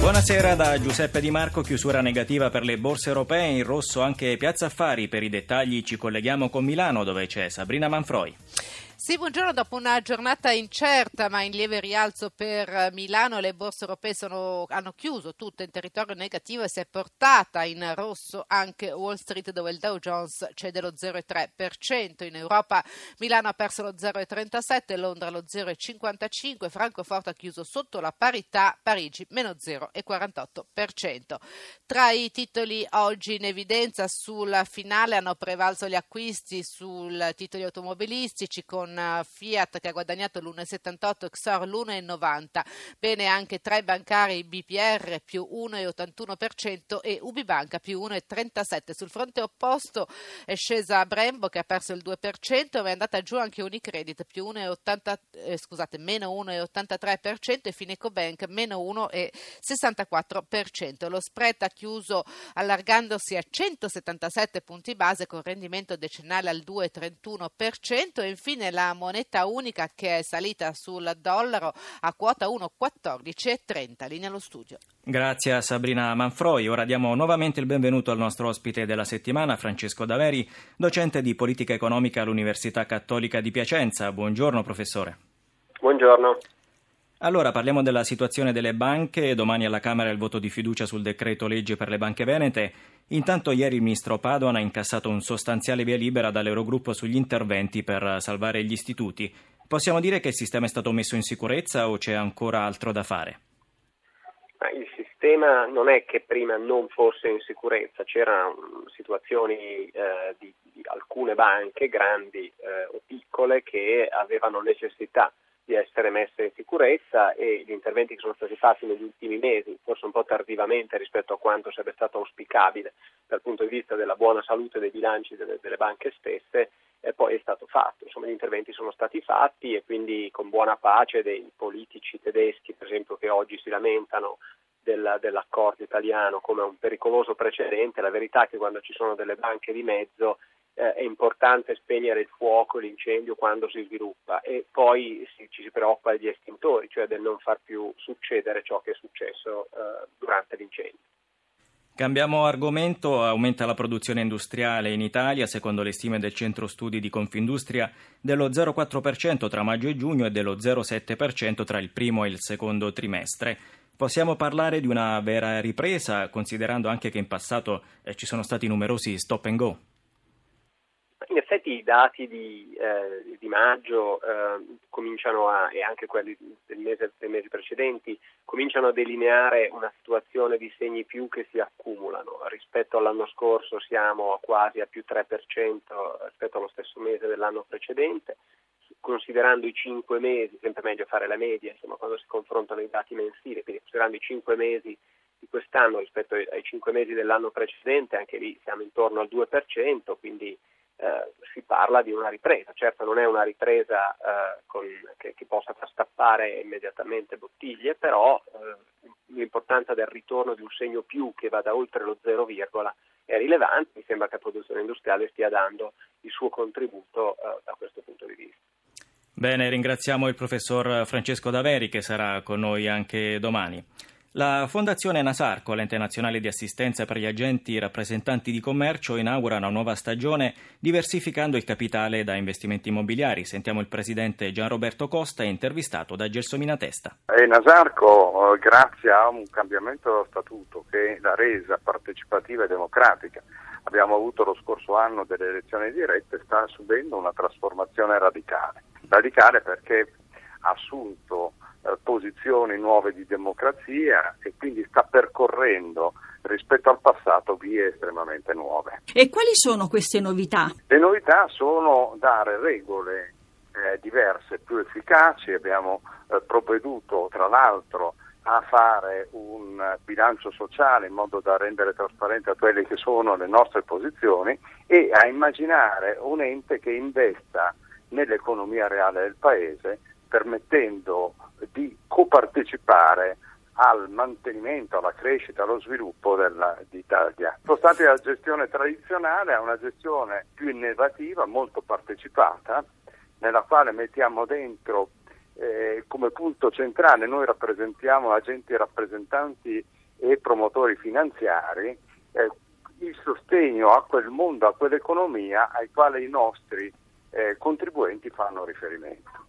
Buonasera da Giuseppe Di Marco, chiusura negativa per le borse europee, in rosso anche Piazza Affari, per i dettagli ci colleghiamo con Milano dove c'è Sabrina Manfroi. Sì, buongiorno. Dopo una giornata incerta ma in lieve rialzo per Milano, le borse europee sono, hanno chiuso tutte in territorio negativo e si è portata in rosso anche Wall Street dove il Dow Jones cede lo 0,3%. In Europa Milano ha perso lo 0,37%, Londra lo 0,55%, Francoforte ha chiuso sotto la parità, Parigi meno 0,48%. Tra i titoli oggi in evidenza sulla finale hanno prevalso gli acquisti sui titoli automobilistici con con eh, Fiat che ha guadagnato l'1,78, Xor l'1,90. Bene anche tra i bancari BPR più 1,81% e Ubibanca più 1,37%. Sul fronte opposto è scesa Brembo che ha perso il 2%, ma è andata giù anche Unicredit più 1,80, eh, scusate, meno 1,83% e Fineco Bank meno 1,64%. Lo spread ha chiuso allargandosi a 177 punti base con rendimento decennale al 2,31% e infine la moneta unica che è salita sul dollaro a quota 1,1430. Linea allo studio. Grazie a Sabrina Manfroi. Ora diamo nuovamente il benvenuto al nostro ospite della settimana, Francesco Daveri, docente di politica economica all'Università Cattolica di Piacenza. Buongiorno professore. Buongiorno. Allora parliamo della situazione delle banche. Domani alla Camera il voto di fiducia sul decreto legge per le banche venete. Intanto ieri il ministro Padoan ha incassato un sostanziale via libera dall'Eurogruppo sugli interventi per salvare gli istituti. Possiamo dire che il sistema è stato messo in sicurezza o c'è ancora altro da fare? Il sistema non è che prima non fosse in sicurezza, c'erano situazioni eh, di, di, alcune banche, grandi eh, o piccole, che avevano necessità di essere messe in sicurezza e gli interventi che sono stati fatti negli ultimi mesi, forse un po' tardivamente rispetto a quanto sarebbe stato auspicabile dal punto di vista della buona salute dei bilanci delle, delle banche stesse, poi è stato fatto. Insomma, gli interventi sono stati fatti e quindi con buona pace dei politici tedeschi, per esempio, che oggi si lamentano del, dell'accordo italiano come un pericoloso precedente, la verità è che quando ci sono delle banche di mezzo eh, è importante spegnere il fuoco, l'incendio quando si sviluppa e poi ci si preoccupa degli estintori, cioè del non far più succedere ciò che è successo eh, durante l'incendio. Cambiamo argomento, aumenta la produzione industriale in Italia, secondo le stime del centro studi di Confindustria, dello 0,4% tra maggio e giugno e dello 0,7% tra il primo e il secondo trimestre. Possiamo parlare di una vera ripresa, considerando anche che in passato eh, ci sono stati numerosi stop and go? In effetti i dati di, eh, di maggio eh, cominciano a, e anche quelli del mese, dei mesi precedenti cominciano a delineare una situazione di segni più che si accumulano. Rispetto all'anno scorso siamo quasi a più 3% rispetto allo stesso mese dell'anno precedente. Considerando i cinque mesi, sempre meglio fare la media, insomma, quando si confrontano i dati mensili, quindi considerando i cinque mesi di quest'anno rispetto ai, ai cinque mesi dell'anno precedente, anche lì siamo intorno al 2%, quindi eh, si parla di una ripresa. Certo non è una ripresa eh, con, che, che, possa far stappare immediatamente bottiglie, però eh, l'importanza del ritorno di un segno più che vada oltre lo 0, è rilevante. Mi sembra che la produzione industriale stia dando il suo contributo eh, da questo punto di vista. Bene, ringraziamo il professor Francesco Daveri che sarà con noi anche domani. La Fondazione Nasarco, l'ente nazionale di assistenza per gli agenti rappresentanti di commercio, inaugura una nuova stagione diversificando il capitale da investimenti immobiliari. Sentiamo il presidente Gian Roberto Costa, intervistato da Gelsomina Testa. E Nasarco, eh, grazie a un cambiamento dello statuto che l'ha resa partecipativa e democratica, abbiamo avuto lo scorso anno delle elezioni dirette, sta subendo una trasformazione radicale. Radicale perché ha assunto posizioni nuove di democrazia e quindi sta percorrendo rispetto al passato vie estremamente nuove. E quali sono queste novità? Le novità sono dare regole eh, diverse, più efficaci, abbiamo eh, provveduto tra l'altro a fare un bilancio sociale in modo da rendere trasparente a quelle che sono le nostre posizioni e a immaginare un ente che investa nell'economia reale del Paese permettendo di copartecipare al mantenimento, alla crescita, allo sviluppo della, d'Italia. Spostati dalla gestione tradizionale a una gestione più innovativa, molto partecipata, nella quale mettiamo dentro eh, come punto centrale, noi rappresentiamo agenti rappresentanti e promotori finanziari, eh, il sostegno a quel mondo, a quell'economia ai quali i nostri eh, contribuenti fanno riferimento.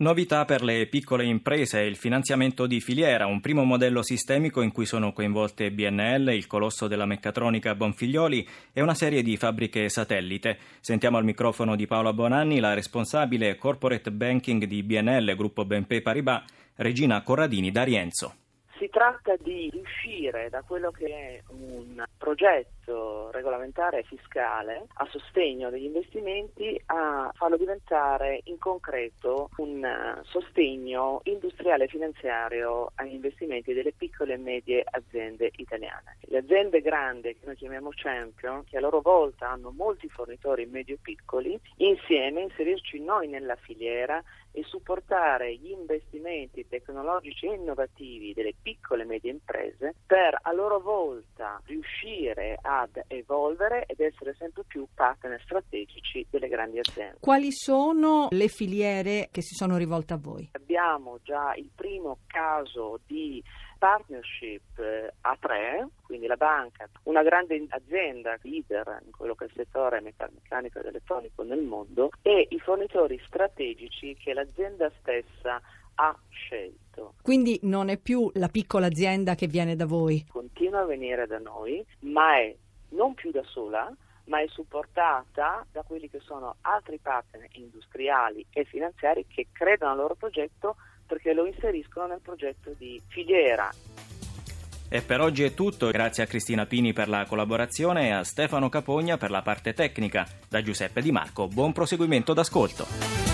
Novità per le piccole imprese, il finanziamento di filiera, un primo modello sistemico in cui sono coinvolte BNL, il colosso della meccatronica Bonfiglioli e una serie di fabbriche satellite. Sentiamo al microfono di Paola Bonanni la responsabile corporate banking di BNL, gruppo BNP Paribas, Regina Corradini d'Arienzo. Si tratta di uscire da quello che è un progetto regolamentare e fiscale a sostegno degli investimenti a farlo diventare in concreto un sostegno industriale e finanziario agli investimenti delle piccole e medie aziende italiane. Le aziende grandi, che noi chiamiamo champion, che a loro volta hanno molti fornitori medio-piccoli, insieme inserirci noi nella filiera e supportare gli investimenti tecnologici e innovativi delle piccole e medie imprese per a loro volta riuscire ad evolvere ed essere sempre più partner strategici delle grandi aziende. Quali sono le filiere che si sono rivolte a voi? Abbiamo già il primo caso di partnership eh, a tre, quindi la banca, una grande azienda leader in quello che è il settore meccanico ed elettronico nel mondo e i fornitori strategici che l'azienda stessa ha scelto. Quindi non è più la piccola azienda che viene da voi? Continua a venire da noi, ma è non più da sola, ma è supportata da quelli che sono altri partner industriali e finanziari che credono al loro progetto perché lo inseriscono nel progetto di filiera. E per oggi è tutto, grazie a Cristina Pini per la collaborazione e a Stefano Capogna per la parte tecnica. Da Giuseppe Di Marco, buon proseguimento d'ascolto.